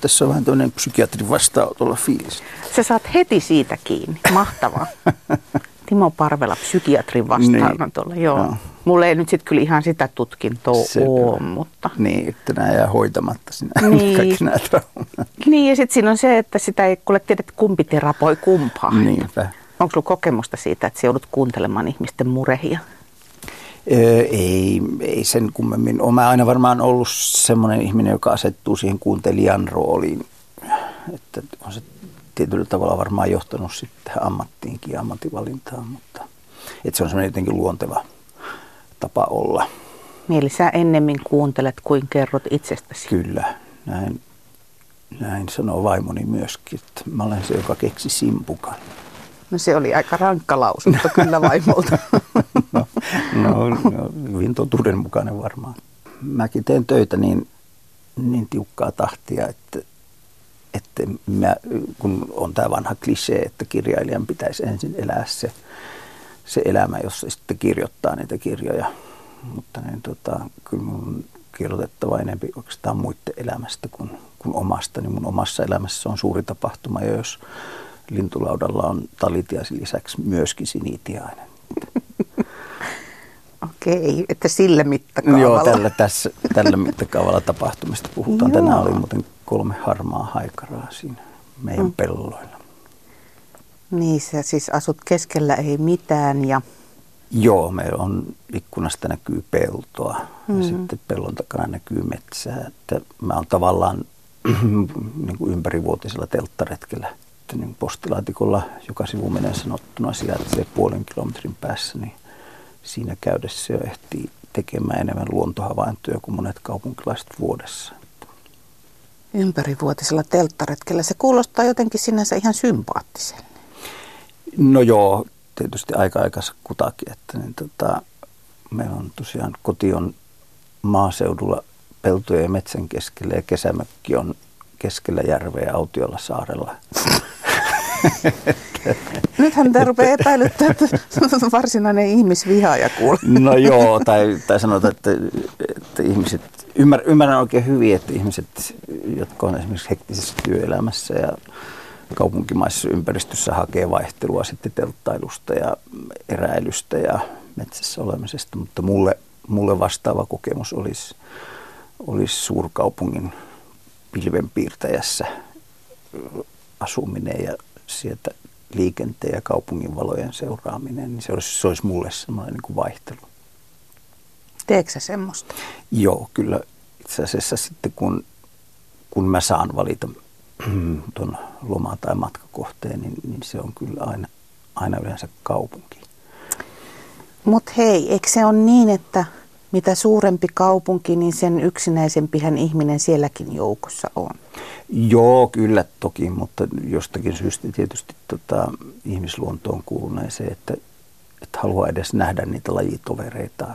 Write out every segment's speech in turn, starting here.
Tässä on vähän tämmöinen psykiatrin vastaanotolla fiilis. Sä saat heti siitä kiinni. Mahtavaa. Timo Parvela psykiatrin vastaanotolla, niin. joo. No. Mulla ei nyt sitten kyllä ihan sitä tutkintoa Se, ole, mutta... Niin, että nämä jää hoitamatta sinä, niin. kaikki nämä traumat. Niin, ja sitten siinä on se, että sitä ei kuule tiedä, kumpi terapoi kumpaa. Niinpä. Onko sulla kokemusta siitä, että sä joudut kuuntelemaan ihmisten murehia? Ei, ei sen kummemmin. Olen aina varmaan ollut semmoinen ihminen, joka asettuu siihen kuuntelijan rooliin. Että on se tietyllä tavalla varmaan johtanut sitten ammattiinkin ja ammattivalintaan, mutta että se on semmoinen jotenkin luonteva tapa olla. Mieli sä ennemmin kuuntelet kuin kerrot itsestäsi. Kyllä, näin, näin sanoo vaimoni myöskin, että mä olen se, joka keksi simpukan. No se oli aika rankka lausunto kyllä vaimolta. no, no, no, hyvin totuudenmukainen varmaan. Mäkin teen töitä niin, niin tiukkaa tahtia, että, että mä, kun on tämä vanha klisee, että kirjailijan pitäisi ensin elää se, se elämä, jossa sitten kirjoittaa niitä kirjoja. Mutta niin, tota, kyllä mun on kirjoitettava enemmän oikeastaan muiden elämästä kuin, kuin omasta. Niin mun omassa elämässä on suuri tapahtuma, ja jos lintulaudalla on talitiaisen lisäksi myöskin sinitiainen. Okei, että sillä mittakaavalla. Joo, tällä, tässä, tällä mittakaavalla tapahtumista puhutaan. Joo. Tänään oli muuten kolme harmaa haikaraa siinä meidän mm. pelloilla. Niin, sä siis asut keskellä ei mitään ja... Joo, meillä on ikkunasta näkyy peltoa mm-hmm. ja sitten pellon takana näkyy metsää. Että mä oon tavallaan niin kuin ympärivuotisella telttaretkellä niin postilaatikolla, joka sivu menee sanottuna sijaitsee puolen kilometrin päässä, niin siinä käydessä jo ehtii tekemään enemmän luontohavaintoja kuin monet kaupunkilaiset vuodessa. Ympärivuotisella telttaretkellä se kuulostaa jotenkin sinänsä ihan sympaattiselle. No joo, tietysti aika aikas kutakin, että niin tota, meillä on tosiaan koti on maaseudulla peltojen ja metsän keskellä ja kesämökki on keskellä järveä Autiolla saarella. Nythän tämä rupeaa epäilyttää, että varsinainen ihmisvihaaja kuulee. No joo, tai, tai sanotaan, että, että ihmiset, ymmär, ymmärrän oikein hyvin, että ihmiset, jotka on esimerkiksi hektisessä työelämässä ja kaupunkimaisessa ympäristössä hakee vaihtelua sitten telttailusta ja eräilystä ja metsässä olemisesta, mutta mulle, mulle vastaava kokemus olisi, olisi suurkaupungin pilvenpiirtäjässä asuminen ja sieltä liikenteen ja kaupungin valojen seuraaminen, niin se olisi, se olisi mulle semmoinen niin kuin vaihtelu. Teekö semmoista? Joo, kyllä itse asiassa sitten kun, kun mä saan valita tuon loma- tai matkakohteen, niin, niin se on kyllä aina, aina yleensä kaupunki. Mutta hei, eikö se ole niin, että mitä suurempi kaupunki, niin sen yksinäisempihän ihminen sielläkin joukossa on? Joo, kyllä toki, mutta jostakin syystä tietysti tota, ihmisluontoon kuuluu se, että, että haluaa edes nähdä niitä lajitovereitaan.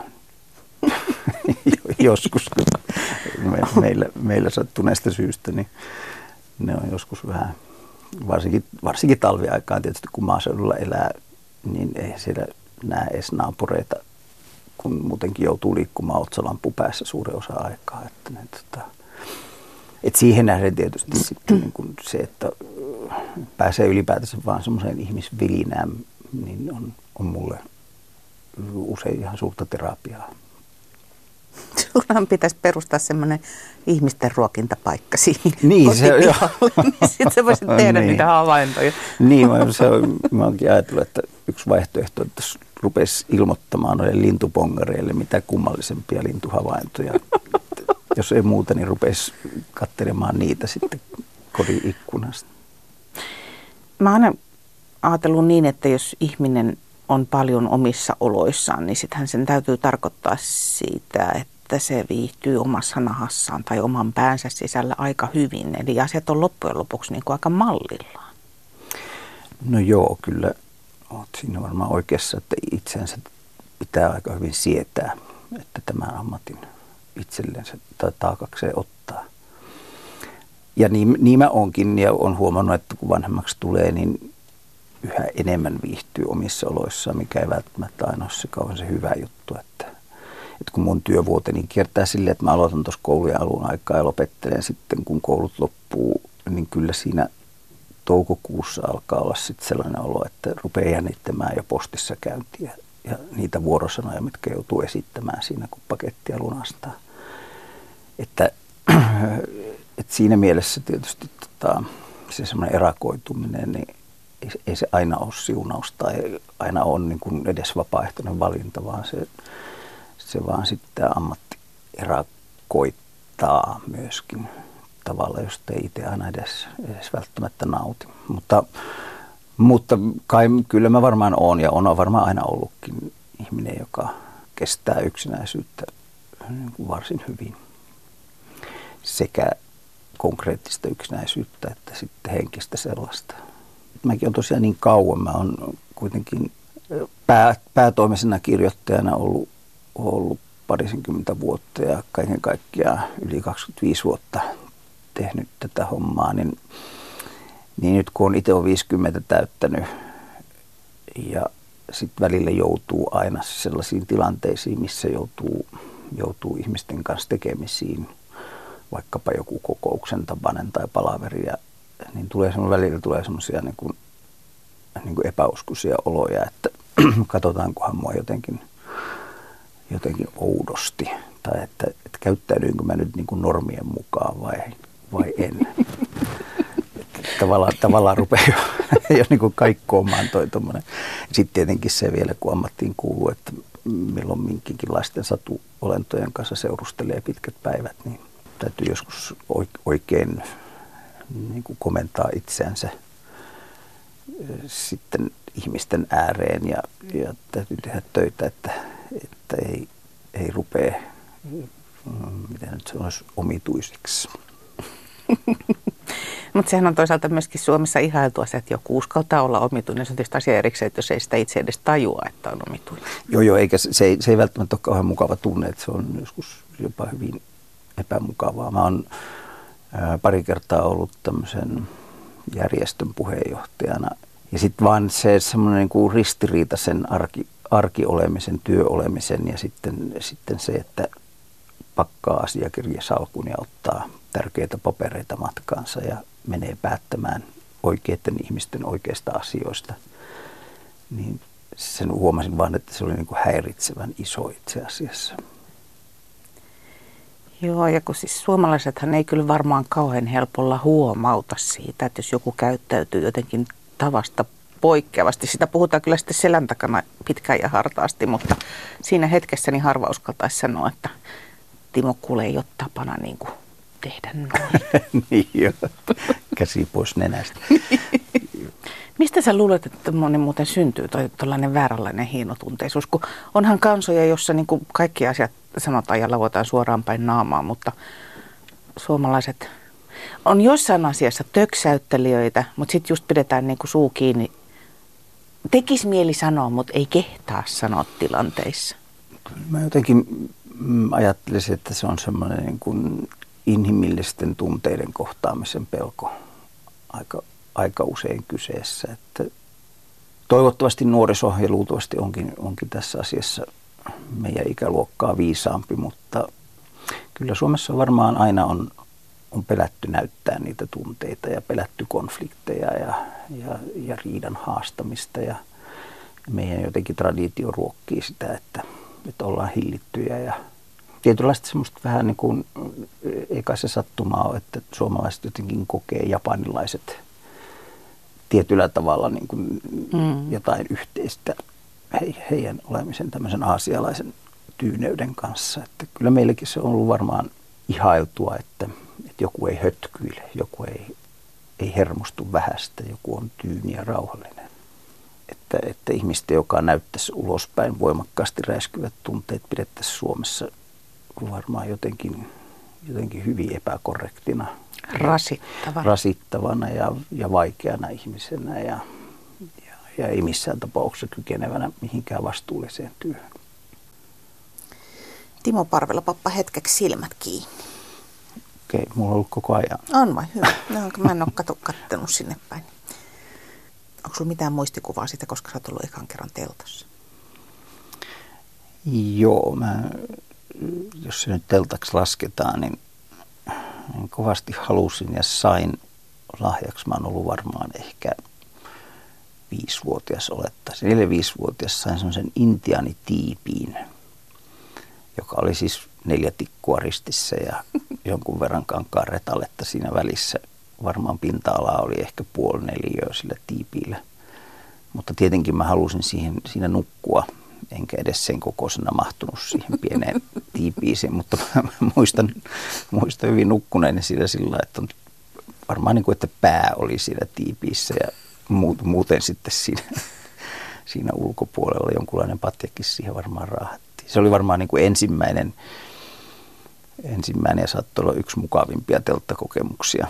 joskus me, meillä, meillä sattuneesta syystä, niin ne on joskus vähän, varsinkin, varsinkin talviaikaan tietysti kun maaseudulla elää, niin ei siellä näe edes naapureita, kun muutenkin joutuu liikkumaan otsalampu päässä suuren osa aikaa. Että ne, tota, et siihen nähden tietysti sitten niin kun se, että pääsee ylipäätänsä vaan semmoiseen ihmisvilinään, niin on, on mulle usein ihan suurta terapiaa. Sunhan pitäisi perustaa semmoinen ihmisten ruokintapaikka siihen niin, se, joo. niin sitten sä voisit tehdä niin. niitä havaintoja. Niin, mä, se on, mä oonkin ajatellut, että yksi vaihtoehto, että rupesi ilmoittamaan noille lintupongareille mitä kummallisempia lintuhavaintoja jos ei muuta, niin rupesi katselemaan niitä sitten kodin ikkunasta. Mä oon aina ajatellut niin, että jos ihminen on paljon omissa oloissaan, niin sittenhän sen täytyy tarkoittaa siitä, että se viihtyy omassa nahassaan tai oman päänsä sisällä aika hyvin. Eli asiat on loppujen lopuksi niin kuin aika mallillaan. No joo, kyllä olet siinä varmaan oikeassa, että itsensä pitää aika hyvin sietää, että tämän ammatin itsellensä tai taakakseen ottaa. Ja niin, niin mä onkin ja on huomannut, että kun vanhemmaksi tulee, niin yhä enemmän viihtyy omissa oloissaan, mikä ei välttämättä aina ole se kauan se hyvä juttu. Että, että kun mun työvuoteni kiertää silleen, että mä aloitan tuossa koulujen alun aikaa ja lopettelen sitten, kun koulut loppuu, niin kyllä siinä toukokuussa alkaa olla sitten sellainen olo, että rupeaa jännittämään jo postissa käyntiä ja niitä vuorosanoja, mitkä joutuu esittämään siinä, kun pakettia lunastaa. Että, että siinä mielessä tietysti tota, se semmoinen erakoituminen, niin ei, ei se aina ole siunaus tai aina on niin kuin edes vapaaehtoinen valinta, vaan se, se vaan sitten ammatti erakoittaa myöskin tavalla, josta ei itse aina edes, edes välttämättä nauti. Mutta, mutta kai kyllä mä varmaan olen ja on varmaan aina ollutkin ihminen, joka kestää yksinäisyyttä niin varsin hyvin. Sekä konkreettista yksinäisyyttä että sitten henkistä sellaista. Mäkin olen tosiaan niin kauan, mä olen kuitenkin pää, päätoimisena kirjoittajana ollut, ollut parisenkymmentä vuotta ja kaiken kaikkiaan yli 25 vuotta tehnyt tätä hommaa, niin, niin nyt kun on itse on 50 täyttänyt ja sitten välillä joutuu aina sellaisiin tilanteisiin, missä joutuu, joutuu ihmisten kanssa tekemisiin, vaikkapa joku kokouksen tapainen tai palaveri, ja, niin tulee välillä tulee semmoisia niin kuin, niin kuin epäuskoisia oloja, että katsotaankohan mua jotenkin, jotenkin oudosti, tai että, että käyttäydyinkö mä nyt niin kuin normien mukaan vai, vai en. tavallaan, tavallaan rupeaa jo, jo niin kuin kaikkoamaan toi tommonen. Sitten tietenkin se vielä, kun ammattiin kuuluu, että milloin minkinlaisten satuolentojen kanssa seurustelee pitkät päivät, niin täytyy joskus oikein niin kuin komentaa itseänsä sitten ihmisten ääreen ja, ja täytyy tehdä töitä, että, että ei, ei rupea, mm, miten nyt se olisi. Mutta sehän on toisaalta myöskin Suomessa ihailtu asia, että joku uskaltaa olla omituinen. Se on tietysti asia erikseen, että jos ei sitä itse edes tajua, että on omituinen. Joo, joo, eikä se, ei, se ei välttämättä ole kauhean mukava tunne, että se on joskus jopa hyvin epämukavaa. Mä oon pari kertaa ollut tämmöisen järjestön puheenjohtajana. Ja sitten vaan se semmoinen niin kuin ristiriita sen arki, arkiolemisen, työolemisen ja sitten, sitten se, että pakkaa asiakirjasalkun ja ottaa tärkeitä papereita matkaansa ja menee päättämään oikeiden ihmisten oikeista asioista, niin sen huomasin vaan, että se oli niin kuin häiritsevän iso itse asiassa. Joo, ja kun siis suomalaisethan ei kyllä varmaan kauhean helpolla huomauta siitä, että jos joku käyttäytyy jotenkin tavasta poikkeavasti. Sitä puhutaan kyllä sitten selän takana pitkään ja hartaasti, mutta siinä hetkessä niin harva uskaltaisi sanoa, että Timo kuule ei ole tapana niin kuin tehdä noin. niin jo. Käsi pois nenästä. Mistä sä luulet, että moni muuten syntyy tuollainen vääränlainen hienotunteisuus? Kun onhan kansoja, jossa niin kuin kaikki asiat sanotaan ja lauotaan suoraan päin naamaa, mutta suomalaiset on jossain asiassa töksäyttelijöitä, mutta sitten just pidetään niin kuin suu kiinni. Tekis mieli sanoa, mutta ei kehtaa sanoa tilanteissa. Mä jotenkin mm, ajattelisin, että se on semmoinen niin kuin inhimillisten tunteiden kohtaamisen pelko aika, aika usein kyseessä. Että toivottavasti nuoriso ja luultavasti onkin, onkin tässä asiassa meidän ikäluokkaa viisaampi, mutta kyllä Suomessa varmaan aina on, on pelätty näyttää niitä tunteita ja pelätty konflikteja ja, ja, ja riidan haastamista ja meidän jotenkin traditio ruokkii sitä, että, että ollaan hillittyjä ja tietynlaista semmoista vähän niin kuin, eikä se sattumaa ole, että suomalaiset jotenkin kokee japanilaiset tietyllä tavalla niin kuin mm. jotain yhteistä he, heidän olemisen tämmöisen aasialaisen tyyneyden kanssa. Että kyllä meilläkin se on ollut varmaan ihailtua, että, että joku ei hötkyile, joku ei, ei hermostu vähästä, joku on tyyni ja rauhallinen. Että, että ihmistä, joka näyttäisi ulospäin voimakkaasti räiskyvät tunteet, pidettäisiin Suomessa varmaan jotenkin, jotenkin hyvin epäkorrektina. Rasittavana. Rasittavana ja, ja vaikeana ihmisenä ja, ja, ja ei missään tapauksessa kykenevänä mihinkään vastuulliseen työhön. Timo Parvela, pappa hetkeksi silmät kiinni. Okei, okay, mulla on ollut koko ajan. On vai, hyvä. No, mä en ole kattonut sinne päin. Onko sulla mitään muistikuvaa siitä, koska sä oot ollut ekan kerran teltassa? Joo, mä, jos se nyt teltaksi lasketaan, niin, niin kovasti halusin ja sain lahjaksi. Mä oon ollut varmaan ehkä viisivuotias olettaisin. Neljä viisivuotias sain semmoisen intiaanitiipiin, joka oli siis neljä tikkua ristissä ja jonkun verran kankaan retalletta siinä välissä. Varmaan pinta-ala oli ehkä puoli neliöä sillä tiipiillä. Mutta tietenkin mä halusin siihen, siinä nukkua, enkä edes sen kokoisena mahtunut siihen pieneen tiipiisiin, mutta mä muistan, muistan hyvin nukkuneeni sillä sillä, että on varmaan niin kuin, että pää oli siinä tiipiissä ja muuten sitten siinä, siinä ulkopuolella jonkunlainen patjakin siihen varmaan raahattiin. Se oli varmaan niin kuin ensimmäinen, ensimmäinen ja saattoi olla yksi mukavimpia telttakokemuksia.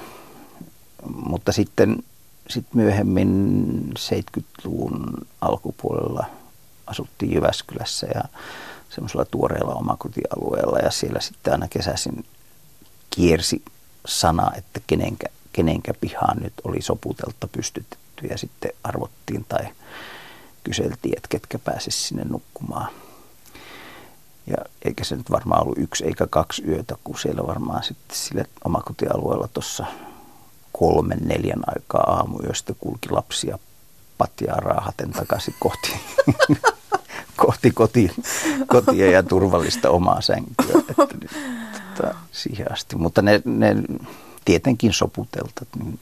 Mutta sitten sit myöhemmin 70-luvun alkupuolella asuttiin Jyväskylässä ja semmoisella tuoreella omakotialueella ja siellä sitten aina kesäisin kiersi sana, että kenenkä, kenenkä pihaan nyt oli soputelta pystytetty ja sitten arvottiin tai kyseltiin, että ketkä pääsisi sinne nukkumaan. Ja eikä se nyt varmaan ollut yksi eikä kaksi yötä, kun siellä varmaan sitten sille omakotialueella tuossa kolmen, neljän aikaa aamuyöstä kulki lapsia patjaa raahaten takaisin kohti, kohti kotiin, kotia ja turvallista omaa sänkyä. Että, että, siihen asti. Mutta ne, ne tietenkin soputeltat, niin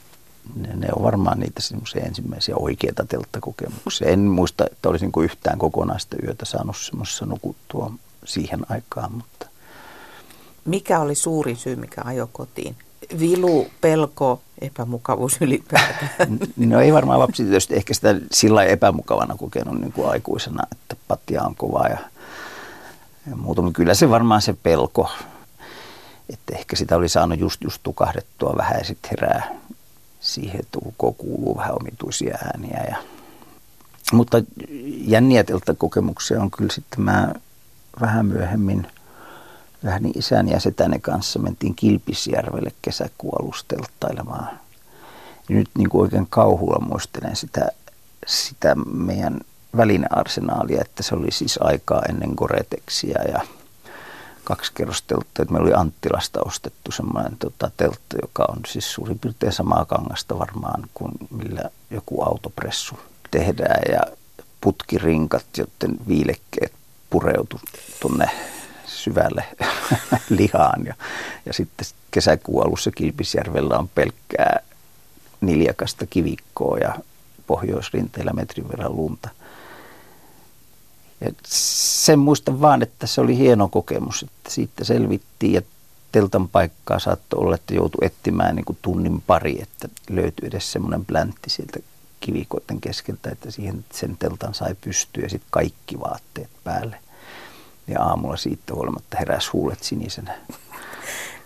ne, ne on varmaan niitä semmoisia ensimmäisiä oikeita telttakokemuksia. En muista, että olisin kuin yhtään kokonaista yötä saanut semmoisessa nukuttua siihen aikaan, mutta... Mikä oli suurin syy, mikä ajoi kotiin? Vilu, pelko, epämukavuus ylipäätään? No ei varmaan lapsi tietysti ehkä sitä sillä epämukavana kokenut niin kuin aikuisena, että pattia on kova ja, ja muuta. Mutta kyllä se varmaan se pelko, että ehkä sitä oli saanut just, just tukahdettua vähän ja sitten herää siihen, että ulkoa kuuluu vähän omituisia ääniä. Ja, mutta jänniä kokemuksia on kyllä sitten mä vähän myöhemmin vähän niin isän ja setäne kanssa mentiin Kilpisjärvelle kesäkuolusteltailemaan. Ja nyt niin kuin oikein kauhulla muistelen sitä, sitä meidän välinearsenaalia, että se oli siis aikaa ennen Goreteksiä ja kaksi kerrosteltta. Että meillä oli Anttilasta ostettu semmoinen tota, teltta, joka on siis suurin piirtein samaa kangasta varmaan kuin millä joku autopressu tehdään. Ja putkirinkat, joten viilekkeet pureutu tuonne syvälle lihaan. Ja, ja sitten kesäkuun alussa Kilpisjärvellä on pelkkää niljakasta kivikkoa ja pohjoisrinteillä metrin verran lunta – ja sen muistan vaan, että se oli hieno kokemus, että siitä selvittiin ja teltan paikkaa saattoi olla, että joutui etsimään niin kuin tunnin pari, että löytyi edes semmoinen pläntti sieltä kivikoiden keskeltä, että siihen sen teltan sai pystyä ja sitten kaikki vaatteet päälle. Ja aamulla siitä huolimatta heräsi huulet sinisenä.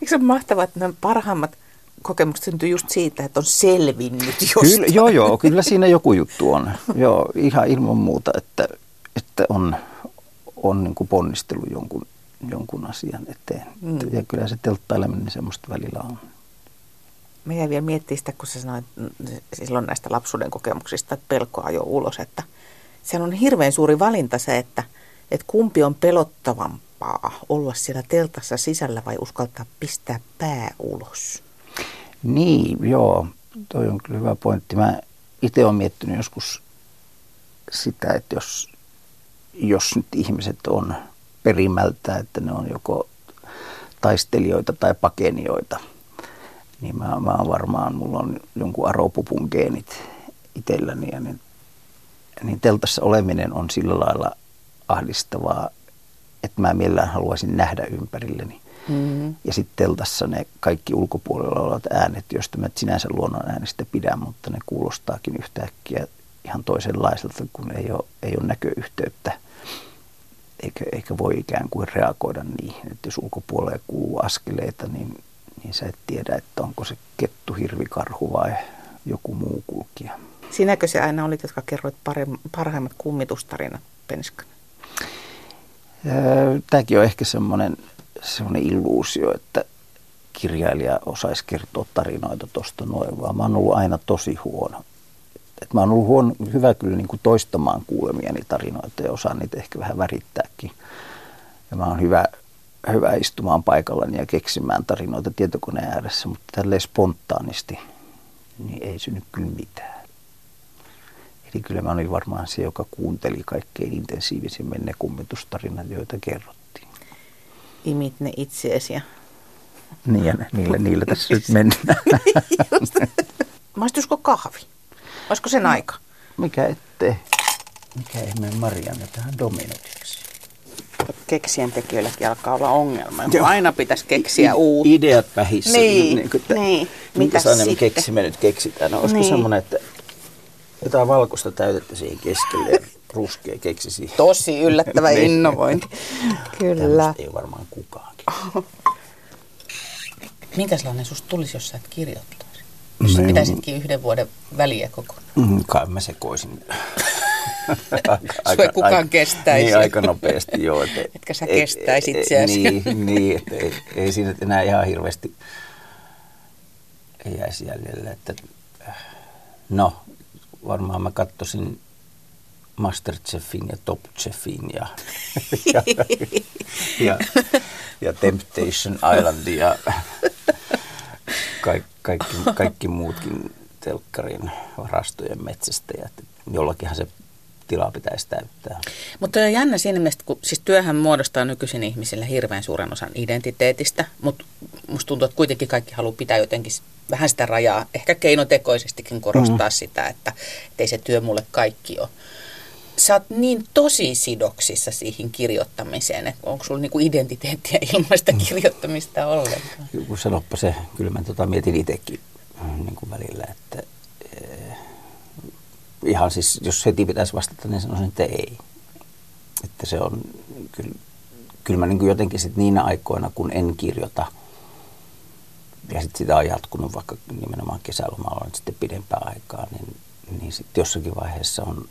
Eikö se mahtavaa, että nämä parhaimmat kokemukset syntyy just siitä, että on selvinnyt jostain? Kyllä, joo, joo, kyllä siinä joku juttu on. joo, ihan ilman muuta, että että on, on niin kuin ponnistelu jonkun, jonkun asian eteen. Mm. Ja kyllä se telttaileminen niin semmoista välillä on. Mä jäin vielä miettimään sitä, kun sä sanoit silloin näistä lapsuuden kokemuksista, että pelkoa jo ulos, että se on hirveän suuri valinta se, että, että kumpi on pelottavampaa, olla siellä teltassa sisällä vai uskaltaa pistää pää ulos? Niin, joo, toi on kyllä hyvä pointti. Mä itse olen miettinyt joskus sitä, että jos jos nyt ihmiset on perimältä, että ne on joko taistelijoita tai pakenijoita, niin mä, mä varmaan, mulla on jonkun aropupun geenit itselläni ja niin, niin teltassa oleminen on sillä lailla ahdistavaa, että mä mielellään haluaisin nähdä ympärilleni. Mm-hmm. Ja sitten teltassa ne kaikki ulkopuolella olevat äänet, joista mä sinänsä luonnon äänestä pidän, mutta ne kuulostaakin yhtäkkiä ihan toisenlaiselta, kun ei ole, ei ole näköyhteyttä eikä, eikä voi ikään kuin reagoida niihin. Että jos ulkopuolelle kuuluu askeleita, niin, niin sä et tiedä, että onko se kettu, hirvi, karhu vai joku muu kulkija. Sinäkö se aina olit, jotka kerroit parhaimmat kummitustarinat Penskana? Tämäkin on ehkä semmoinen, semmoinen illuusio, että kirjailija osaisi kertoa tarinoita tuosta noin, vaan mä oon ollut aina tosi huono että mä oon ollut huono, hyvä kyllä niin kuin toistamaan kuulemiani tarinoita ja osaan niitä ehkä vähän värittääkin. Ja mä oon hyvä, hyvä istumaan paikallani ja keksimään tarinoita tietokoneen ääressä, mutta tälleen spontaanisti niin ei synny kyllä mitään. Eli kyllä mä olin varmaan se, joka kuunteli kaikkein intensiivisimmin ne kummitustarinat, joita kerrottiin. Imit ne itseesi ja... Niin ja niillä, niillä tässä nyt mennään. Maistuisiko kahvi? Olisiko sen aika? Mikä ettei? Mikä ihmeen Marianne tähän dominutiksi? Keksien tekijöilläkin alkaa olla ongelma. Joo. Aina pitäisi keksiä uutta. Ideat vähissä. Niin, niin, niin. Aina me sitten? keksimme nyt keksitään? No, olisiko Niin. semmoinen, että jotain valkoista täytettä siihen keskelle ja ruskea keksi siihen. Tosi yllättävä Niin. innovointi. Kyllä. Tämmöistä ei varmaan kukaankin. Minkälainen susta tulisi, jos sä et kirjoittaisi? Jos sä No, pitäisitkin yhden vuoden väliä kokonaan. Mm, Kai mä sekoisin. ei kukaan kestäisi. Niin, aika nopeasti, joo. Et, Etkä sä ei- kestäisi itseäsi. Niin, niin että ei, ei siinä enää ihan hirveästi ei jäisi jäljelle. Että, no, varmaan mä katsoisin Masterchefin ja Top Chefin ja, ja, ja, ja Temptation Islandin ja kaikki, kaikki, kaikki muutkin telkkarin varastojen metsästäjät. Jollakinhan se tila pitäisi täyttää. Mutta on jännä siinä mielessä, kun siis työhän muodostaa nykyisin ihmisille hirveän suuren osan identiteetistä, mutta musta tuntuu, että kuitenkin kaikki haluaa pitää jotenkin vähän sitä rajaa, ehkä keinotekoisestikin korostaa mm. sitä, että et ei se työ mulle kaikki ole. Sä oot niin tosi sidoksissa siihen kirjoittamiseen, että onko sulla niinku identiteettiä ilman sitä kirjoittamista ollenkaan? Kun sanoppa se, kyllä mä tota mietin itsekin mm, niin kuin välillä, että eh, ihan siis, jos heti pitäisi vastata, niin sanoisin, että ei. Että se on, kyllä, kyllä mä niin kuin jotenkin sit niinä aikoina, kun en kirjoita, ja sitten sitä on jatkunut vaikka nimenomaan kesälomalla on sitten pidempää aikaa, niin, niin sitten jossakin vaiheessa on,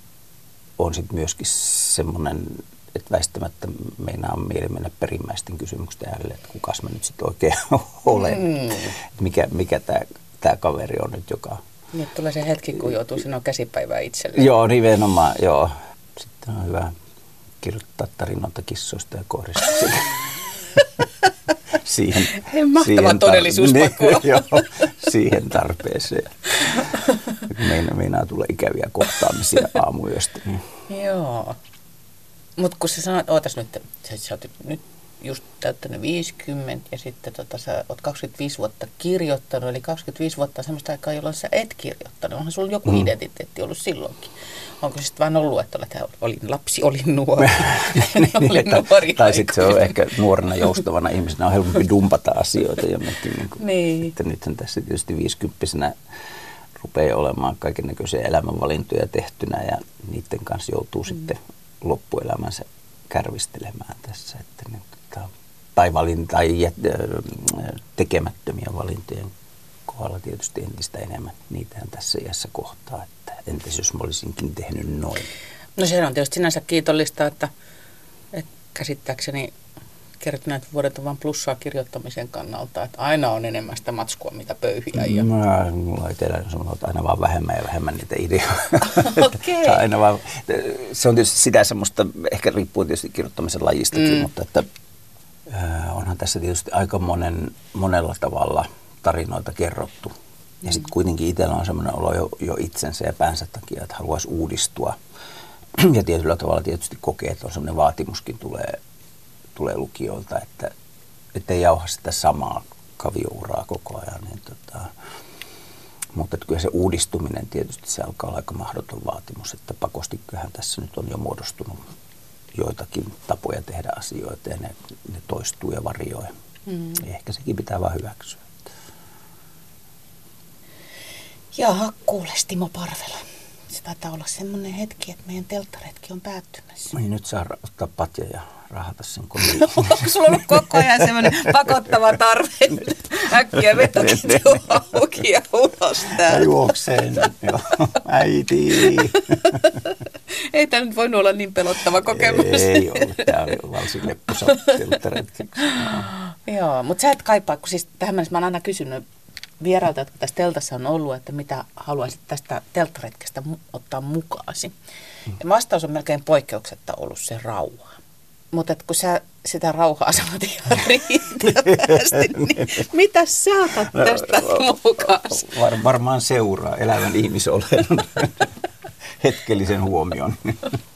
on sitten myöskin semmoinen, että väistämättä meinaa mieli mennä perimmäisten kysymysten äärelle, että kukas mä nyt sitten oikein olen. Mm. Mikä, mikä tämä tää kaveri on nyt, joka... Nyt tulee se hetki, kun joutuu sanoa käsipäivää itselleen. Joo, nimenomaan, joo. Sitten on hyvä kirjoittaa tarinoita kissoista ja koirista. siihen, Hei, mahtava tar- todellisuuspakko. Niin, joo, siihen tarpeeseen. Meina, meinaa tulla ikäviä kohtaamisia aamuyöstä. Niin. Joo. Mutta kun sä sanoit, ootas nyt, sä, sä oot nyt just täyttänyt 50 ja sitten tota, sä oot 25 vuotta kirjoittanut, eli 25 vuotta on semmoista aikaa, jolloin sä et kirjoittanut. Onhan sulla joku mm. identiteetti ollut silloinkin? Onko se sitten vaan ollut, että olet, olin lapsi, olin nuori, olin tai nuori tai sitten se on ehkä nuorena joustavana ihmisenä on helpompi dumpata asioita jonnekin. Niin kuin, Niin. Että nythän tässä tietysti 50 rupeaa olemaan kaiken näköisiä elämänvalintoja tehtynä ja niiden kanssa joutuu mm. sitten loppuelämänsä kärvistelemään tässä. Että niin, tota, tai, valin, tai jät, äh, tekemättömiä valintojen kohdalla tietysti entistä enemmän. Niitähän tässä iässä kohtaa, että entäs jos mä olisinkin tehnyt noin. No se on tietysti sinänsä kiitollista, että, että käsittääkseni kertyneet vuodet on vain plussaa kirjoittamisen kannalta, että aina on enemmän sitä matskua, mitä pöyhiä. Ja... Mä, mulla on itsellä sanonut, että aina vaan vähemmän ja vähemmän niitä ideoita. Okei. aina vaan, se on tietysti sitä semmoista, ehkä riippuu tietysti kirjoittamisen lajistakin, mm. mutta että, onhan tässä tietysti aika monen, monella tavalla tarinoita kerrottu. Ja sitten kuitenkin itsellä on semmoinen olo jo, jo itsensä ja päänsä takia, että haluaisi uudistua. Ja tietyllä tavalla tietysti kokee, että on semmoinen vaatimuskin tulee, tulee lukijoilta, että että ei jauha sitä samaa kaviouraa koko ajan. Niin tota, mutta että kyllä se uudistuminen tietysti se alkaa olla aika mahdoton vaatimus, että pakosti kyllähän tässä nyt on jo muodostunut joitakin tapoja tehdä asioita ja ne, ne toistuu ja varioi. Mm. Ehkä sekin pitää vaan hyväksyä. Jaha, kuule Timo Parvela. Se taitaa olla semmoinen hetki, että meidän telttaretki on päättymässä. Niin nyt saa ottaa patja ja rahata sen kotiin. Onko sulla ollut koko ajan semmoinen pakottava tarve äkkiä vetoketju auki ja ulos täältä? juokseen. Joo. Äiti. Ei tämä nyt voinut olla niin pelottava kokemus. Ei ollut. Tämä oli varsin lepposa. Joo, mutta sä et kaipaa, kun siis tähän mennessä mä oon aina kysynyt vierailta, jotka tässä teltassa on ollut, että mitä haluaisit tästä telttaretkestä mu- ottaa mukaasi. Ja vastaus on melkein poikkeuksetta ollut se rauha. Mutta kun sä sitä rauhaa saat ihan riittävästi, niin mitä sä otat No, tästä mukaan? Var, varmaan seuraa elävän ihmisolennon hetkellisen huomion.